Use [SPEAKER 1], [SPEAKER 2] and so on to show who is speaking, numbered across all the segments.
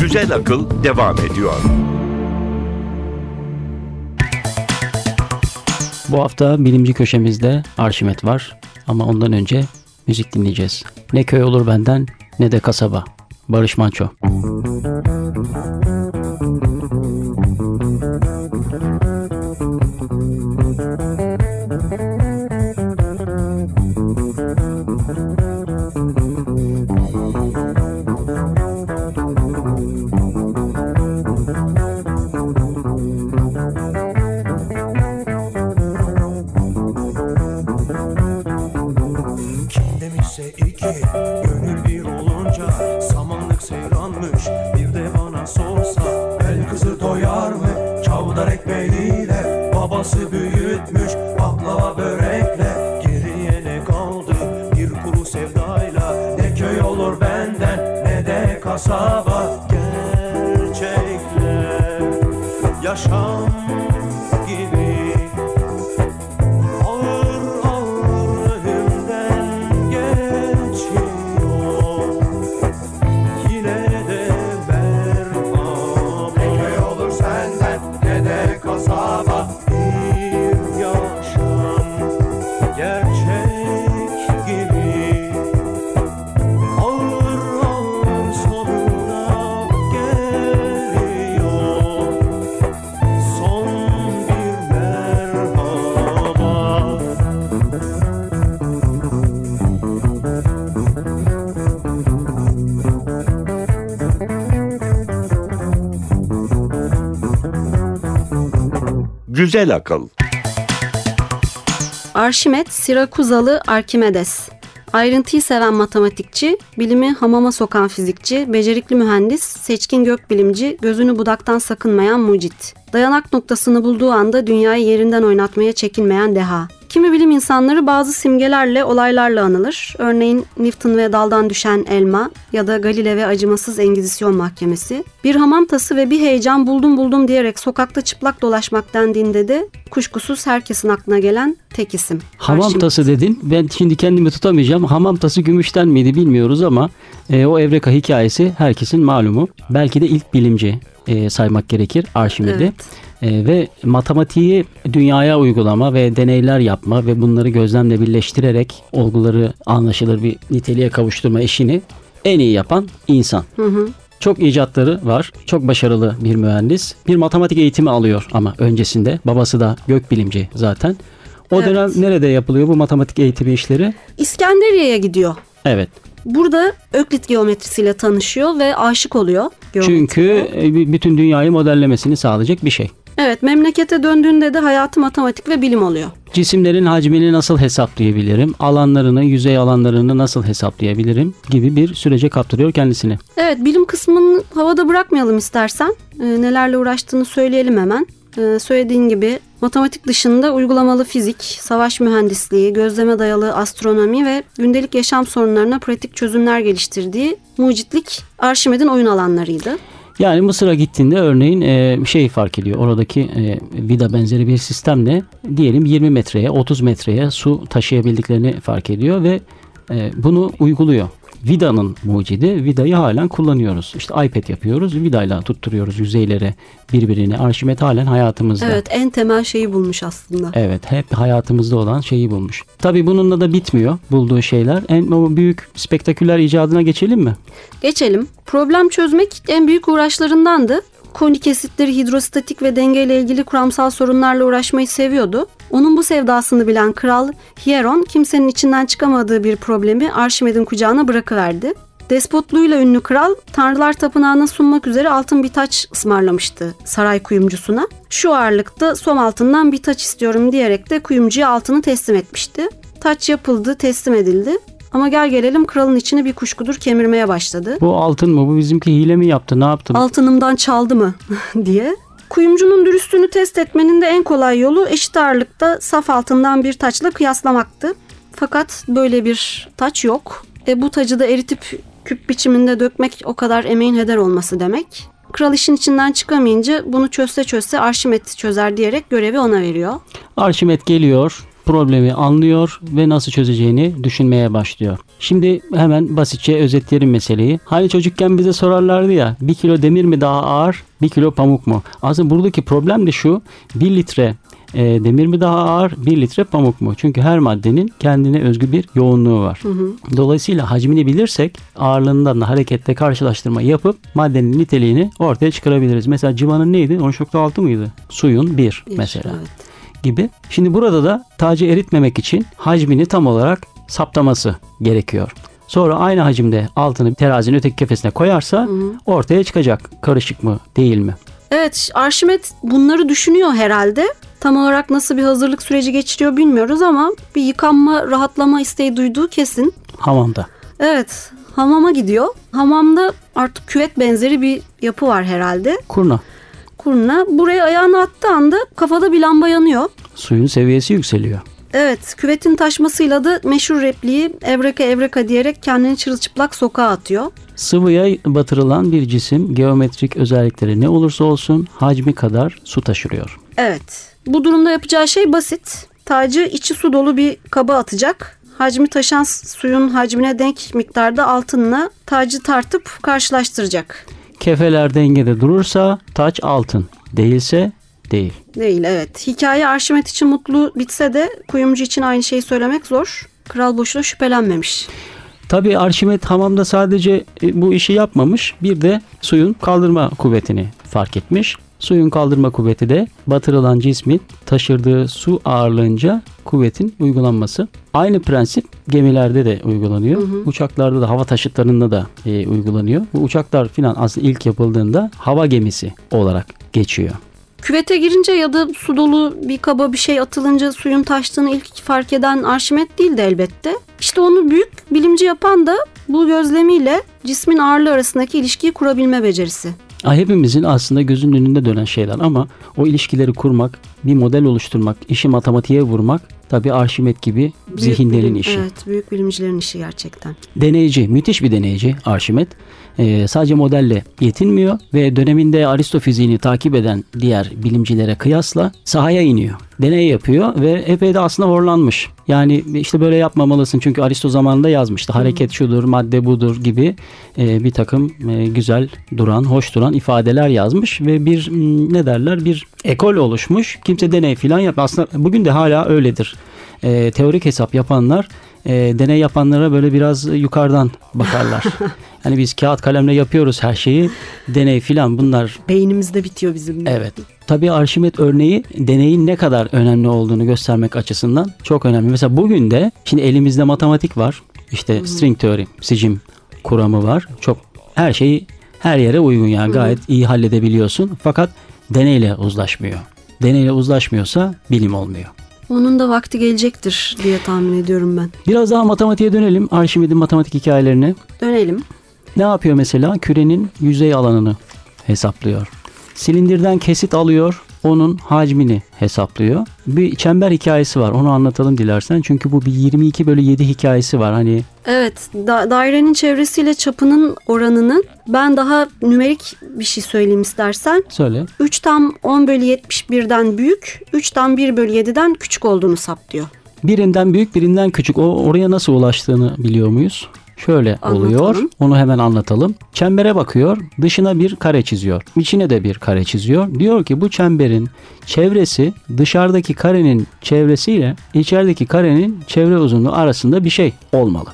[SPEAKER 1] Güzel Akıl devam ediyor.
[SPEAKER 2] Bu hafta bilimci köşemizde Arşimet var ama ondan önce müzik dinleyeceğiz. Ne köy olur benden ne de kasaba. Barış Manço.
[SPEAKER 3] Kim kasaba Gerçekler. Yaşam
[SPEAKER 1] Güzel Akıl
[SPEAKER 4] Arşimet Sirakuzalı Arkimedes. Ayrıntıyı seven matematikçi, bilimi hamama sokan fizikçi, becerikli mühendis, seçkin gökbilimci, gözünü budaktan sakınmayan mucit. Dayanak noktasını bulduğu anda dünyayı yerinden oynatmaya çekinmeyen deha. Kimi bilim insanları bazı simgelerle, olaylarla anılır. Örneğin Newton ve daldan düşen elma ya da Galile ve acımasız Engizisyon mahkemesi. Bir hamam tası ve bir heyecan buldum buldum diyerek sokakta çıplak dolaşmak dendiğinde de kuşkusuz herkesin aklına gelen tek isim.
[SPEAKER 2] Hamam
[SPEAKER 4] Arşimet.
[SPEAKER 2] tası dedin. Ben şimdi kendimi tutamayacağım. Hamam tası gümüşten miydi bilmiyoruz ama e, o Evreka hikayesi herkesin malumu. Belki de ilk bilimci e, saymak gerekir Arşimed'i.
[SPEAKER 4] Evet.
[SPEAKER 2] E, ve matematiği dünyaya uygulama ve deneyler yapma ve bunları gözlemle birleştirerek olguları anlaşılır bir niteliğe kavuşturma işini en iyi yapan insan. Çok icatları var. Çok başarılı bir mühendis. Bir matematik eğitimi alıyor ama öncesinde. Babası da gökbilimci zaten. O
[SPEAKER 4] Evet.
[SPEAKER 2] dönem nerede yapılıyor bu matematik eğitimi işleri?
[SPEAKER 4] İskenderiye'ye gidiyor.
[SPEAKER 2] Evet.
[SPEAKER 4] Burada Öklit geometrisiyle tanışıyor ve aşık oluyor.
[SPEAKER 2] Çünkü e, bütün dünyayı modellemesini sağlayacak bir şey.
[SPEAKER 4] Evet memlekete döndüğünde de hayatı matematik ve bilim oluyor.
[SPEAKER 2] Cisimlerin hacmini nasıl hesaplayabilirim? Alanlarını, yüzey alanlarını nasıl hesaplayabilirim? gibi bir sürece kaptırıyor kendisini.
[SPEAKER 4] Evet bilim kısmını havada bırakmayalım istersen. Ee, nelerle uğraştığını söyleyelim hemen. Ee, söylediğin gibi matematik dışında uygulamalı fizik, savaş mühendisliği, gözleme dayalı astronomi ve gündelik yaşam sorunlarına pratik çözümler geliştirdiği mucitlik Arşimed'in oyun alanlarıydı.
[SPEAKER 2] Yani Mısır'a gittiğinde örneğin e, şey fark ediyor. Oradaki e, vida benzeri bir sistemle diyelim 20 metreye 30 metreye su taşıyabildiklerini fark ediyor ve e, bunu uyguluyor. Vida'nın mucidi. Vida'yı halen kullanıyoruz. İşte iPad yapıyoruz. Vida'yla tutturuyoruz yüzeylere birbirini. Arşimet halen hayatımızda.
[SPEAKER 4] Evet en temel şeyi bulmuş aslında.
[SPEAKER 2] Evet hep hayatımızda olan şeyi bulmuş. Tabii bununla da bitmiyor bulduğu şeyler. En o büyük spektaküler icadına geçelim mi?
[SPEAKER 4] Geçelim. Problem çözmek en büyük uğraşlarındandı. Koni kesitleri, hidrostatik ve dengeyle ilgili kuramsal sorunlarla uğraşmayı seviyordu. Onun bu sevdasını bilen kral Hieron kimsenin içinden çıkamadığı bir problemi Arşimed'in kucağına bırakıverdi. Despotluğuyla ünlü kral Tanrılar Tapınağı'na sunmak üzere altın bir taç ısmarlamıştı saray kuyumcusuna. Şu ağırlıkta som altından bir taç istiyorum diyerek de kuyumcuya altını teslim etmişti. Taç yapıldı, teslim edildi. Ama gel gelelim kralın içini bir kuşkudur kemirmeye başladı.
[SPEAKER 2] Bu altın mı? Bu bizimki hile mi yaptı? Ne yaptı?
[SPEAKER 4] Altınımdan çaldı mı diye. Kuyumcunun dürüstlüğünü test etmenin de en kolay yolu eşit ağırlıkta saf altından bir taçla kıyaslamaktı. Fakat böyle bir taç yok. E bu tacı da eritip küp biçiminde dökmek o kadar emeğin heder olması demek. Kral işin içinden çıkamayınca bunu çözse çözse Arşimet çözer diyerek görevi ona veriyor.
[SPEAKER 2] Arşimet geliyor, problemi anlıyor ve nasıl çözeceğini düşünmeye başlıyor. Şimdi hemen basitçe özetleyelim meseleyi. Hani çocukken bize sorarlardı ya bir kilo demir mi daha ağır, bir kilo pamuk mu? Aslında buradaki problem de şu, bir litre e, demir mi daha ağır, bir litre pamuk mu? Çünkü her maddenin kendine özgü bir yoğunluğu var. Dolayısıyla hacmini bilirsek ağırlığından da harekette karşılaştırma yapıp maddenin niteliğini ortaya çıkarabiliriz. Mesela civanın neydi? 13.6 mıydı? Suyun 1
[SPEAKER 4] Bir,
[SPEAKER 2] mesela
[SPEAKER 4] evet.
[SPEAKER 2] Gibi. Şimdi burada da tacı eritmemek için hacmini tam olarak saptaması gerekiyor. Sonra aynı hacimde altını terazinin öteki kefesine koyarsa ortaya çıkacak karışık mı değil mi?
[SPEAKER 4] Evet Arşimet bunları düşünüyor herhalde. Tam olarak nasıl bir hazırlık süreci geçiriyor bilmiyoruz ama bir yıkanma, rahatlama isteği duyduğu kesin.
[SPEAKER 2] Hamamda.
[SPEAKER 4] Evet hamama gidiyor. Hamamda artık küvet benzeri bir yapı var herhalde.
[SPEAKER 2] Kurna.
[SPEAKER 4] Kuruna buraya ayağını attığı anda kafada bir lamba yanıyor.
[SPEAKER 2] Suyun seviyesi yükseliyor.
[SPEAKER 4] Evet küvetin taşmasıyla da meşhur repliği evreka evreka diyerek kendini çırılçıplak sokağa atıyor.
[SPEAKER 2] Sıvıya batırılan bir cisim geometrik özellikleri ne olursa olsun hacmi kadar su taşırıyor.
[SPEAKER 4] Evet bu durumda yapacağı şey basit. Tacı içi su dolu bir kaba atacak. Hacmi taşan suyun hacmine denk miktarda altınla tacı tartıp karşılaştıracak.
[SPEAKER 2] Kefeler dengede durursa taç altın, değilse değil.
[SPEAKER 4] Değil evet. Hikaye Arşimet için mutlu bitse de kuyumcu için aynı şeyi söylemek zor. Kral boşuna şüphelenmemiş.
[SPEAKER 2] Tabii Arşimet hamamda sadece e, bu işi yapmamış. Bir de suyun kaldırma kuvvetini fark etmiş. Suyun kaldırma kuvveti de batırılan cismin taşırdığı su ağırlığınca kuvvetin uygulanması. Aynı prensip gemilerde de uygulanıyor. Uçaklarda da hava taşıtlarında da e, uygulanıyor. Bu uçaklar filan aslında ilk yapıldığında hava gemisi olarak geçiyor.
[SPEAKER 4] Küvete girince ya da su dolu bir kaba bir şey atılınca suyun taştığını ilk fark eden Arşimet değildi elbette. İşte onu büyük bilimci yapan da bu gözlemiyle cismin ağırlığı arasındaki ilişkiyi kurabilme becerisi.
[SPEAKER 2] Hepimizin aslında gözünün önünde dönen şeyler ama o ilişkileri kurmak, bir model oluşturmak, işi matematiğe vurmak tabii Arşimet gibi
[SPEAKER 4] Büyük
[SPEAKER 2] zihinlerin
[SPEAKER 4] bilim-
[SPEAKER 2] işi.
[SPEAKER 4] Evet, büyük bilimcilerin işi gerçekten.
[SPEAKER 2] Deneyci, müthiş bir deneyci Arşimet. Ee, sadece modelle yetinmiyor ve döneminde Aristofiziğini takip eden diğer bilimcilere kıyasla sahaya iniyor. Deney yapıyor ve epey de aslında horlanmış. Yani işte böyle yapmamalısın çünkü Aristo zamanında yazmıştı. Hareket şudur, madde budur gibi e, bir takım e, güzel duran, hoş duran ifadeler yazmış ve bir ne derler bir ekol oluşmuş. Kimse deney filan yap. Aslında bugün de hala öyledir. E, teorik hesap yapanlar e, deney yapanlara böyle biraz yukarıdan bakarlar. hani biz kağıt kalemle yapıyoruz her şeyi. Deney filan bunlar
[SPEAKER 4] Beynimizde bitiyor bizim. de.
[SPEAKER 2] evet. Tabii Arşimet örneği deneyin ne kadar önemli olduğunu göstermek açısından çok önemli. Mesela bugün de şimdi elimizde matematik var. İşte string teori, sicim kuramı var. Çok her şeyi her yere uygun yani gayet iyi halledebiliyorsun. Fakat deneyle uzlaşmıyor. Deneyle uzlaşmıyorsa bilim olmuyor.
[SPEAKER 4] Onun da vakti gelecektir diye tahmin ediyorum ben.
[SPEAKER 2] Biraz daha matematiğe dönelim. Arşimet'in matematik hikayelerine.
[SPEAKER 4] Dönelim.
[SPEAKER 2] Ne yapıyor mesela? Kürenin yüzey alanını hesaplıyor. Silindirden kesit alıyor, onun hacmini hesaplıyor. Bir çember hikayesi var. Onu anlatalım dilersen. Çünkü bu bir 22 bölü 7 hikayesi var. Hani
[SPEAKER 4] Evet, da- dairenin çevresiyle çapının oranını ben daha nümerik bir şey söyleyeyim istersen.
[SPEAKER 2] söyle.
[SPEAKER 4] 3 tam 10 bölü 71'den büyük, 3 tam 1 bölü 7'den küçük olduğunu saptıyor.
[SPEAKER 2] Birinden büyük, birinden küçük. O oraya nasıl ulaştığını biliyor muyuz? Şöyle oluyor.
[SPEAKER 4] Anlatalım.
[SPEAKER 2] Onu hemen anlatalım. Çembere bakıyor. Dışına bir kare çiziyor. İçine de bir kare çiziyor. Diyor ki bu çemberin çevresi dışarıdaki karenin çevresiyle içerideki karenin çevre uzunluğu arasında bir şey olmalı.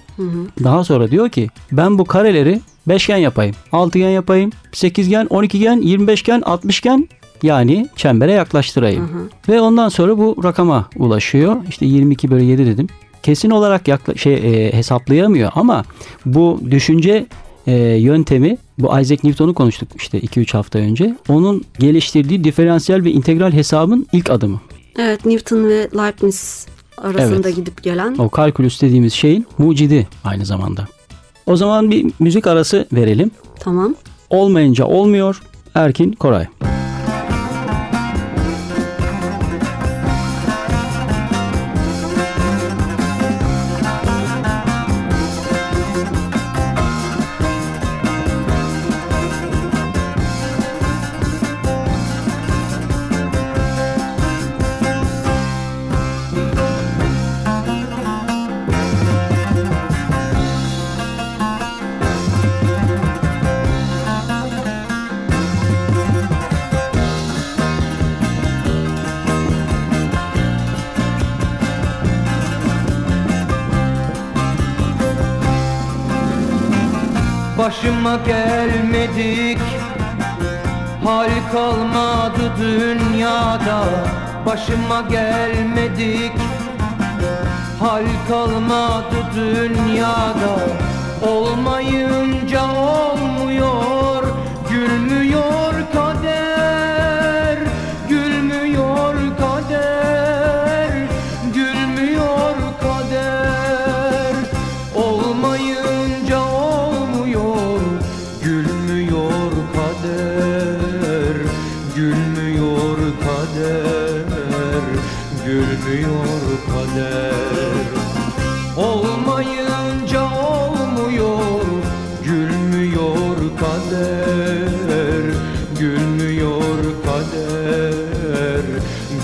[SPEAKER 2] Daha sonra diyor ki ben bu kareleri beşgen yapayım, altıgen yapayım, sekizgen, 12gen, 25gen, 60gen yani çembere yaklaştırayım. Ve ondan sonra bu rakama ulaşıyor. İşte 22 bölü 7 dedim. Kesin olarak yakla- şey e, hesaplayamıyor ama bu düşünce e, yöntemi bu Isaac Newton'u konuştuk işte 2-3 hafta önce. Onun geliştirdiği diferansiyel ve integral hesabın ilk adımı.
[SPEAKER 4] Evet, Newton ve Leibniz arasında
[SPEAKER 2] Evet.
[SPEAKER 4] gidip gelen.
[SPEAKER 2] O kalkülüs dediğimiz şeyin mucidi aynı zamanda. O zaman bir müzik arası verelim.
[SPEAKER 4] Tamam.
[SPEAKER 2] Olmayınca olmuyor. Erkin Koray.
[SPEAKER 5] Başıma gelmedik. Hal kalmadı dünyada. Başıma gelmedik. Hal kalmadı dünyada. Olmayınca olmuyor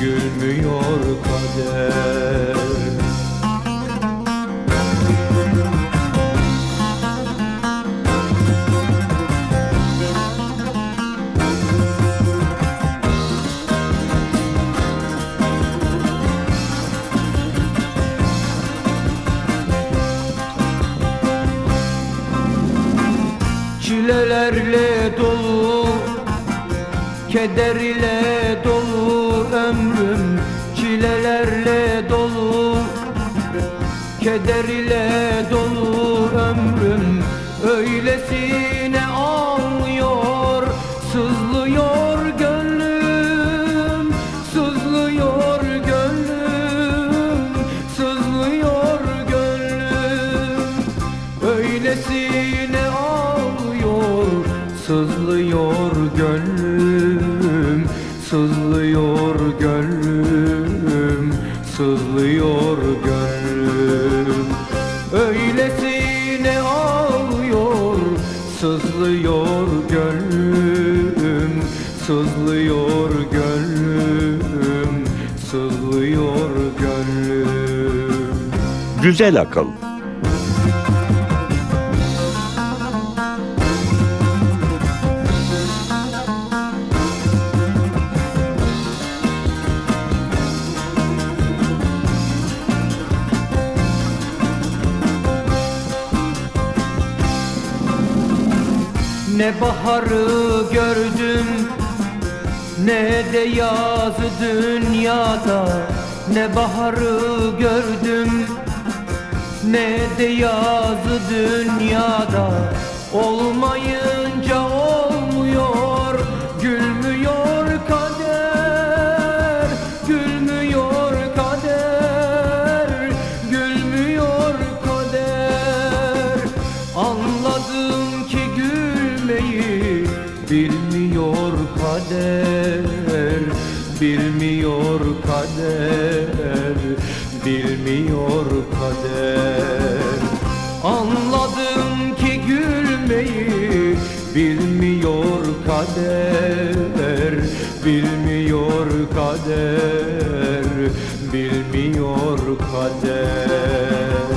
[SPEAKER 5] Gülmüyor kader. Çilelerle dolu Keder ile Öylesine ağlıyor Sızlıyor gönlüm Sızlıyor gönlüm Sızlıyor gönlüm. Öylesine ağlıyor Sızlıyor gönlüm Sızlıyor Sızlıyor gönlüm Sızlıyor gönlüm Sızlıyor gönlüm
[SPEAKER 1] Güzel akıl.
[SPEAKER 5] Ne baharı gördüm. Ne de yazı dünyada Ne baharı gördüm. Ne de yazı dünyada Olmayınca Bilmiyor kader Bilmiyor kader. Anladım ki gülmeyi bilmiyor kader Bilmiyor kader Bilmiyor kader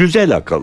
[SPEAKER 1] Güzel akıl.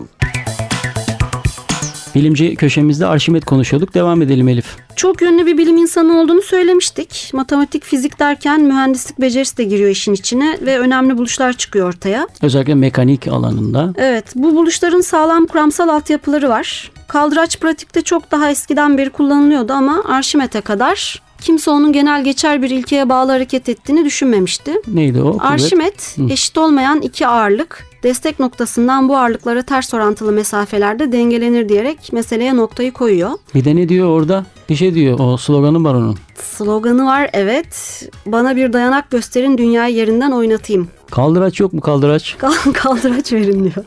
[SPEAKER 2] Bilimci köşemizde Arşimet konuşuyorduk. Devam edelim Elif.
[SPEAKER 4] Çok yönlü bir bilim insanı olduğunu söylemiştik. Matematik, fizik derken mühendislik becerisi de giriyor işin içine ve önemli buluşlar çıkıyor ortaya.
[SPEAKER 2] Özellikle mekanik alanında.
[SPEAKER 4] Evet, bu buluşların sağlam kuramsal altyapıları var. Kaldıraç pratikte çok daha eskiden beri kullanılıyordu ama Arşimet'e kadar kimse onun genel geçer bir ilkeye bağlı hareket ettiğini düşünmemişti.
[SPEAKER 2] Neydi o?
[SPEAKER 4] Arşimet eşit olmayan iki ağırlık destek noktasından bu ağırlıklara ters orantılı mesafelerde dengelenir diyerek meseleye noktayı koyuyor.
[SPEAKER 2] Bir de ne diyor orada? Bir şey diyor. O sloganı var onun.
[SPEAKER 4] Sloganı var evet. Bana bir dayanak gösterin dünyayı yerinden oynatayım.
[SPEAKER 2] Kaldıraç yok mu kaldıraç?
[SPEAKER 4] Kal- Kaldıraç verin diyor.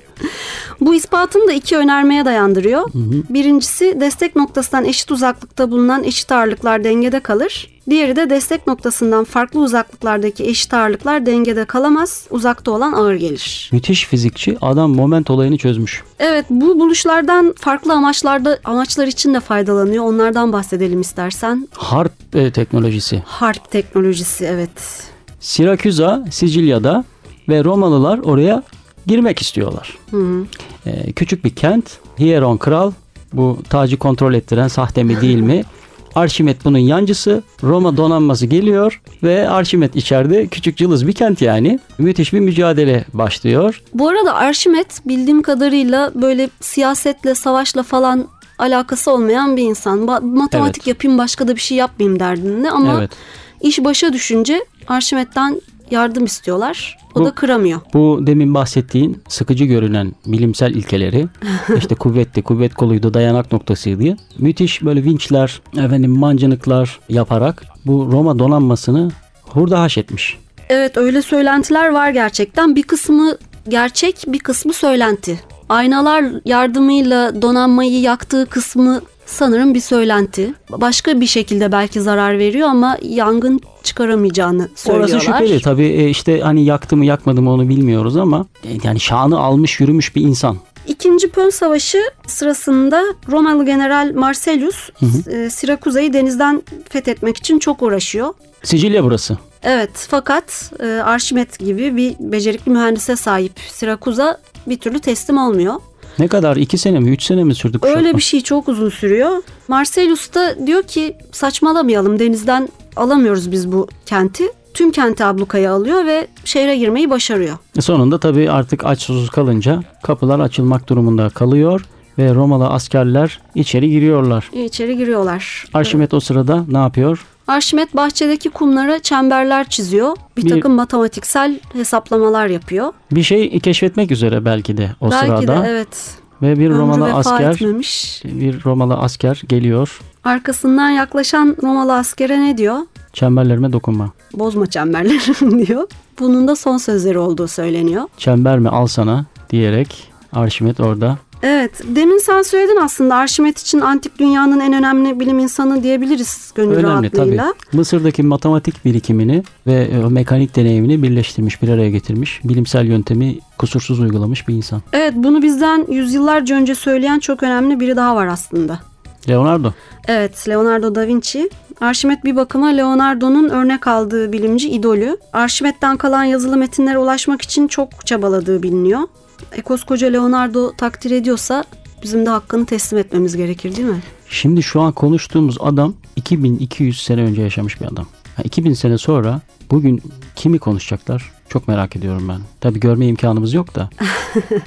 [SPEAKER 4] Bu ispatını da iki önermeye dayandırıyor. Birincisi destek noktasından eşit uzaklıkta bulunan eşit ağırlıklar dengede kalır. Diğeri de destek noktasından farklı uzaklıklardaki eşit ağırlıklar dengede kalamaz, uzakta olan ağır gelir.
[SPEAKER 2] Müthiş fizikçi adam moment olayını çözmüş.
[SPEAKER 4] Evet bu buluşlardan farklı amaçlarda amaçlar için de faydalanıyor. Onlardan bahsedelim istersen.
[SPEAKER 2] Harp e, teknolojisi.
[SPEAKER 4] Harp teknolojisi evet.
[SPEAKER 2] Sirakusa Sicilya'da ve Romalılar oraya girmek istiyorlar. Ee, küçük bir kent. Hieron kral bu tacı kontrol ettiren sahte mi değil mi? Arşimet bunun yancısı. Roma donanması geliyor ve Arşimet içeride küçük cılız bir kent yani. Müthiş bir mücadele başlıyor.
[SPEAKER 4] Bu arada Arşimet bildiğim kadarıyla böyle siyasetle, savaşla falan alakası olmayan bir insan. Ba- matematik
[SPEAKER 2] Evet.
[SPEAKER 4] yapayım başka da bir şey yapmayayım derdinde ama
[SPEAKER 2] Evet.
[SPEAKER 4] iş başa düşünce Arşimet'ten yardım istiyorlar. O
[SPEAKER 2] Bu-
[SPEAKER 4] da kıramıyor.
[SPEAKER 2] Bu demin bahsettiğin sıkıcı görünen bilimsel ilkeleri işte kuvvetti, kuvvet koluydu, dayanak noktasıydı. Müthiş böyle vinçler, efendim mancınıklar yaparak bu Roma donanmasını hurda haş etmiş.
[SPEAKER 4] Evet öyle söylentiler var gerçekten. Bir kısmı gerçek, bir kısmı söylenti. Aynalar yardımıyla donanmayı yaktığı kısmı sanırım bir söylenti. Başka bir şekilde belki zarar veriyor ama yangın çıkaramayacağını söylüyorlar.
[SPEAKER 2] Orası şüpheli tabii e, işte hani yaktı mı yakmadı mı onu bilmiyoruz ama e, yani şanı almış yürümüş bir insan.
[SPEAKER 4] İkinci Pön Savaşı sırasında Romalı General Marcellus e, Sirakuza'yı denizden fethetmek için çok uğraşıyor.
[SPEAKER 2] Sicilya burası.
[SPEAKER 4] Evet fakat Arşimet gibi bir becerikli mühendise sahip Sirakuza bir türlü teslim olmuyor.
[SPEAKER 2] Ne kadar? iki sene mi? Üç sene mi sürdü kuşatma?
[SPEAKER 4] Öyle bir şey çok uzun sürüyor. Marcellus da diyor ki saçmalamayalım denizden alamıyoruz biz bu kenti. Tüm kenti ablukaya alıyor ve şehre girmeyi başarıyor.
[SPEAKER 2] E, Sonunda tabii artık aç susuz kalınca kapılar açılmak durumunda kalıyor ve Romalı askerler içeri giriyorlar.
[SPEAKER 4] İçeri giriyorlar.
[SPEAKER 2] Arşimet o sırada ne yapıyor?
[SPEAKER 4] Arşimet bahçedeki kumlara çemberler çiziyor. Bir,
[SPEAKER 2] Bir-
[SPEAKER 4] takım matematiksel hesaplamalar yapıyor.
[SPEAKER 2] Bir şey keşfetmek üzere belki de o
[SPEAKER 4] Belki
[SPEAKER 2] sırada
[SPEAKER 4] de evet.
[SPEAKER 2] ve bir
[SPEAKER 4] Ömrü
[SPEAKER 2] Romalı asker
[SPEAKER 4] etmemiş.
[SPEAKER 2] bir Romalı asker geliyor.
[SPEAKER 4] Arkasından yaklaşan Romalı askere ne diyor?
[SPEAKER 2] Çemberlerime dokunma.
[SPEAKER 4] Bozma çemberlerini diyor. Bunun da son sözleri olduğu söyleniyor.
[SPEAKER 2] Çember mi al sana diyerek Arşimet orada
[SPEAKER 4] Evet, demin sen söyledin aslında Arşimet için antik dünyanın en önemli bilim insanı diyebiliriz gönül
[SPEAKER 2] önemli tabii.
[SPEAKER 4] rahatlığıyla.
[SPEAKER 2] Mısır'daki matematik birikimini ve e, mekanik deneyimini birleştirmiş, bir araya getirmiş. Bilimsel yöntemi kusursuz uygulamış bir insan.
[SPEAKER 4] Evet, bunu bizden yüzyıllarca önce söyleyen çok önemli biri daha var aslında.
[SPEAKER 2] Leonardo.
[SPEAKER 4] Evet, Leonardo da Vinci. Arşimet bir bakıma Leonardo'nun örnek aldığı bilimci idolü. Arşimet'ten kalan yazılı metinlere ulaşmak için çok çabaladığı biliniyor. E, koskoca Leonardo takdir ediyorsa bizim de hakkını teslim etmemiz gerekir değil mi?
[SPEAKER 2] Şimdi şu an konuştuğumuz adam 2200 sene önce yaşamış bir adam. Ha, 2000 sene sonra bugün kimi konuşacaklar? Çok merak ediyorum ben. Tabii görme imkanımız yok da.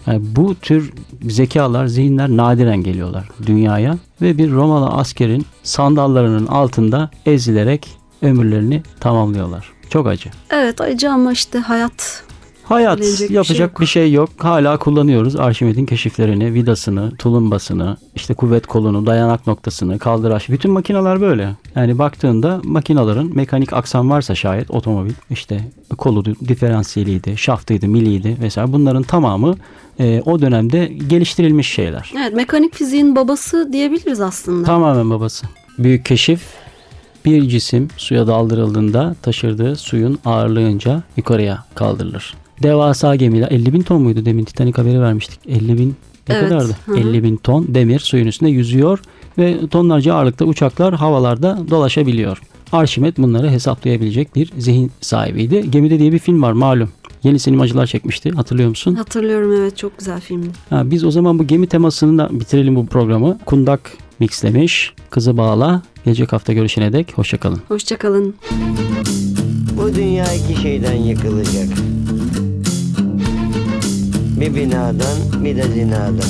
[SPEAKER 2] Yani bu tür zekalar, zihinler nadiren geliyorlar dünyaya ve bir Romalı askerin sandallarının altında ezilerek ömürlerini tamamlıyorlar. Çok acı.
[SPEAKER 4] Evet acı ama işte hayat.
[SPEAKER 2] Hayat
[SPEAKER 4] Bilecek bir
[SPEAKER 2] yapacak
[SPEAKER 4] şey yok.
[SPEAKER 2] bir şey yok. Hala kullanıyoruz Arşimet'in keşiflerini, vidasını, tulumbasını, işte kuvvet kolunu, dayanak noktasını, kaldıraç. Bütün makineler böyle. Yani baktığında makinaların mekanik aksam varsa şayet otomobil işte kolu diferansiyeliydi, şaftıydı, miliydi vesaire bunların tamamı e, o dönemde geliştirilmiş şeyler.
[SPEAKER 4] Evet mekanik fiziğin babası diyebiliriz aslında.
[SPEAKER 2] Tamamen babası. Büyük keşif bir cisim suya daldırıldığında taşırdığı suyun ağırlığınca yukarıya kaldırılır. Devasa gemiler 50 bin ton muydu demin Titanic haberi vermiştik. 50 bin ne
[SPEAKER 4] Evet,
[SPEAKER 2] kadardı?
[SPEAKER 4] hı hı.
[SPEAKER 2] 50 bin ton demir suyun üstünde yüzüyor ve tonlarca ağırlıkta uçaklar havalarda dolaşabiliyor. Arşimet bunları hesaplayabilecek bir zihin sahibiydi. Gemide diye bir film var malum. Yeni sinemacılar çekmişti hatırlıyor musun?
[SPEAKER 4] Hatırlıyorum evet çok güzel filmdi.
[SPEAKER 2] Ha, biz o zaman bu gemi temasını da bitirelim bu programı. Kundak mixlemiş. Kızı bağla. Gelecek hafta görüşene dek hoşçakalın.
[SPEAKER 4] Hoşçakalın.
[SPEAKER 6] Bu dünya iki şeyden yıkılacak. Bir binadan bir de zinadan.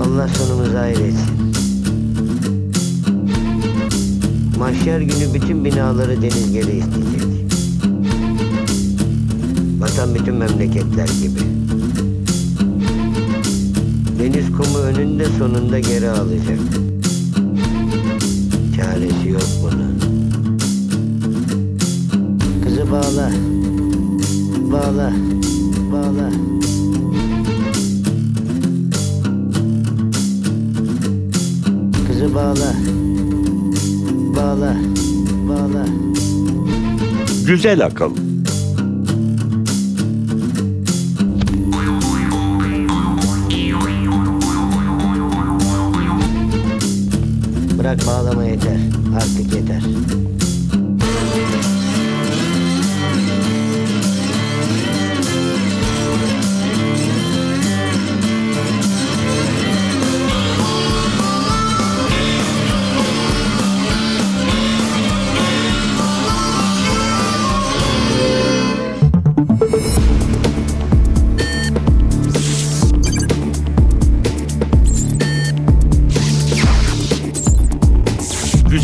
[SPEAKER 6] Allah sonumuzu hayretsin. Mahşer günü bütün binaları deniz geri isteyecek. Vatan bütün memleketler gibi. Kumu önünde sonunda geri alacak. Çaresi yok bunun. Kızı bağla. Bağla. Bağla. Kızı bağla. bağla, bağla.
[SPEAKER 1] Güzel akıl.
[SPEAKER 6] Bırak bağlama yeter. Artık yeter.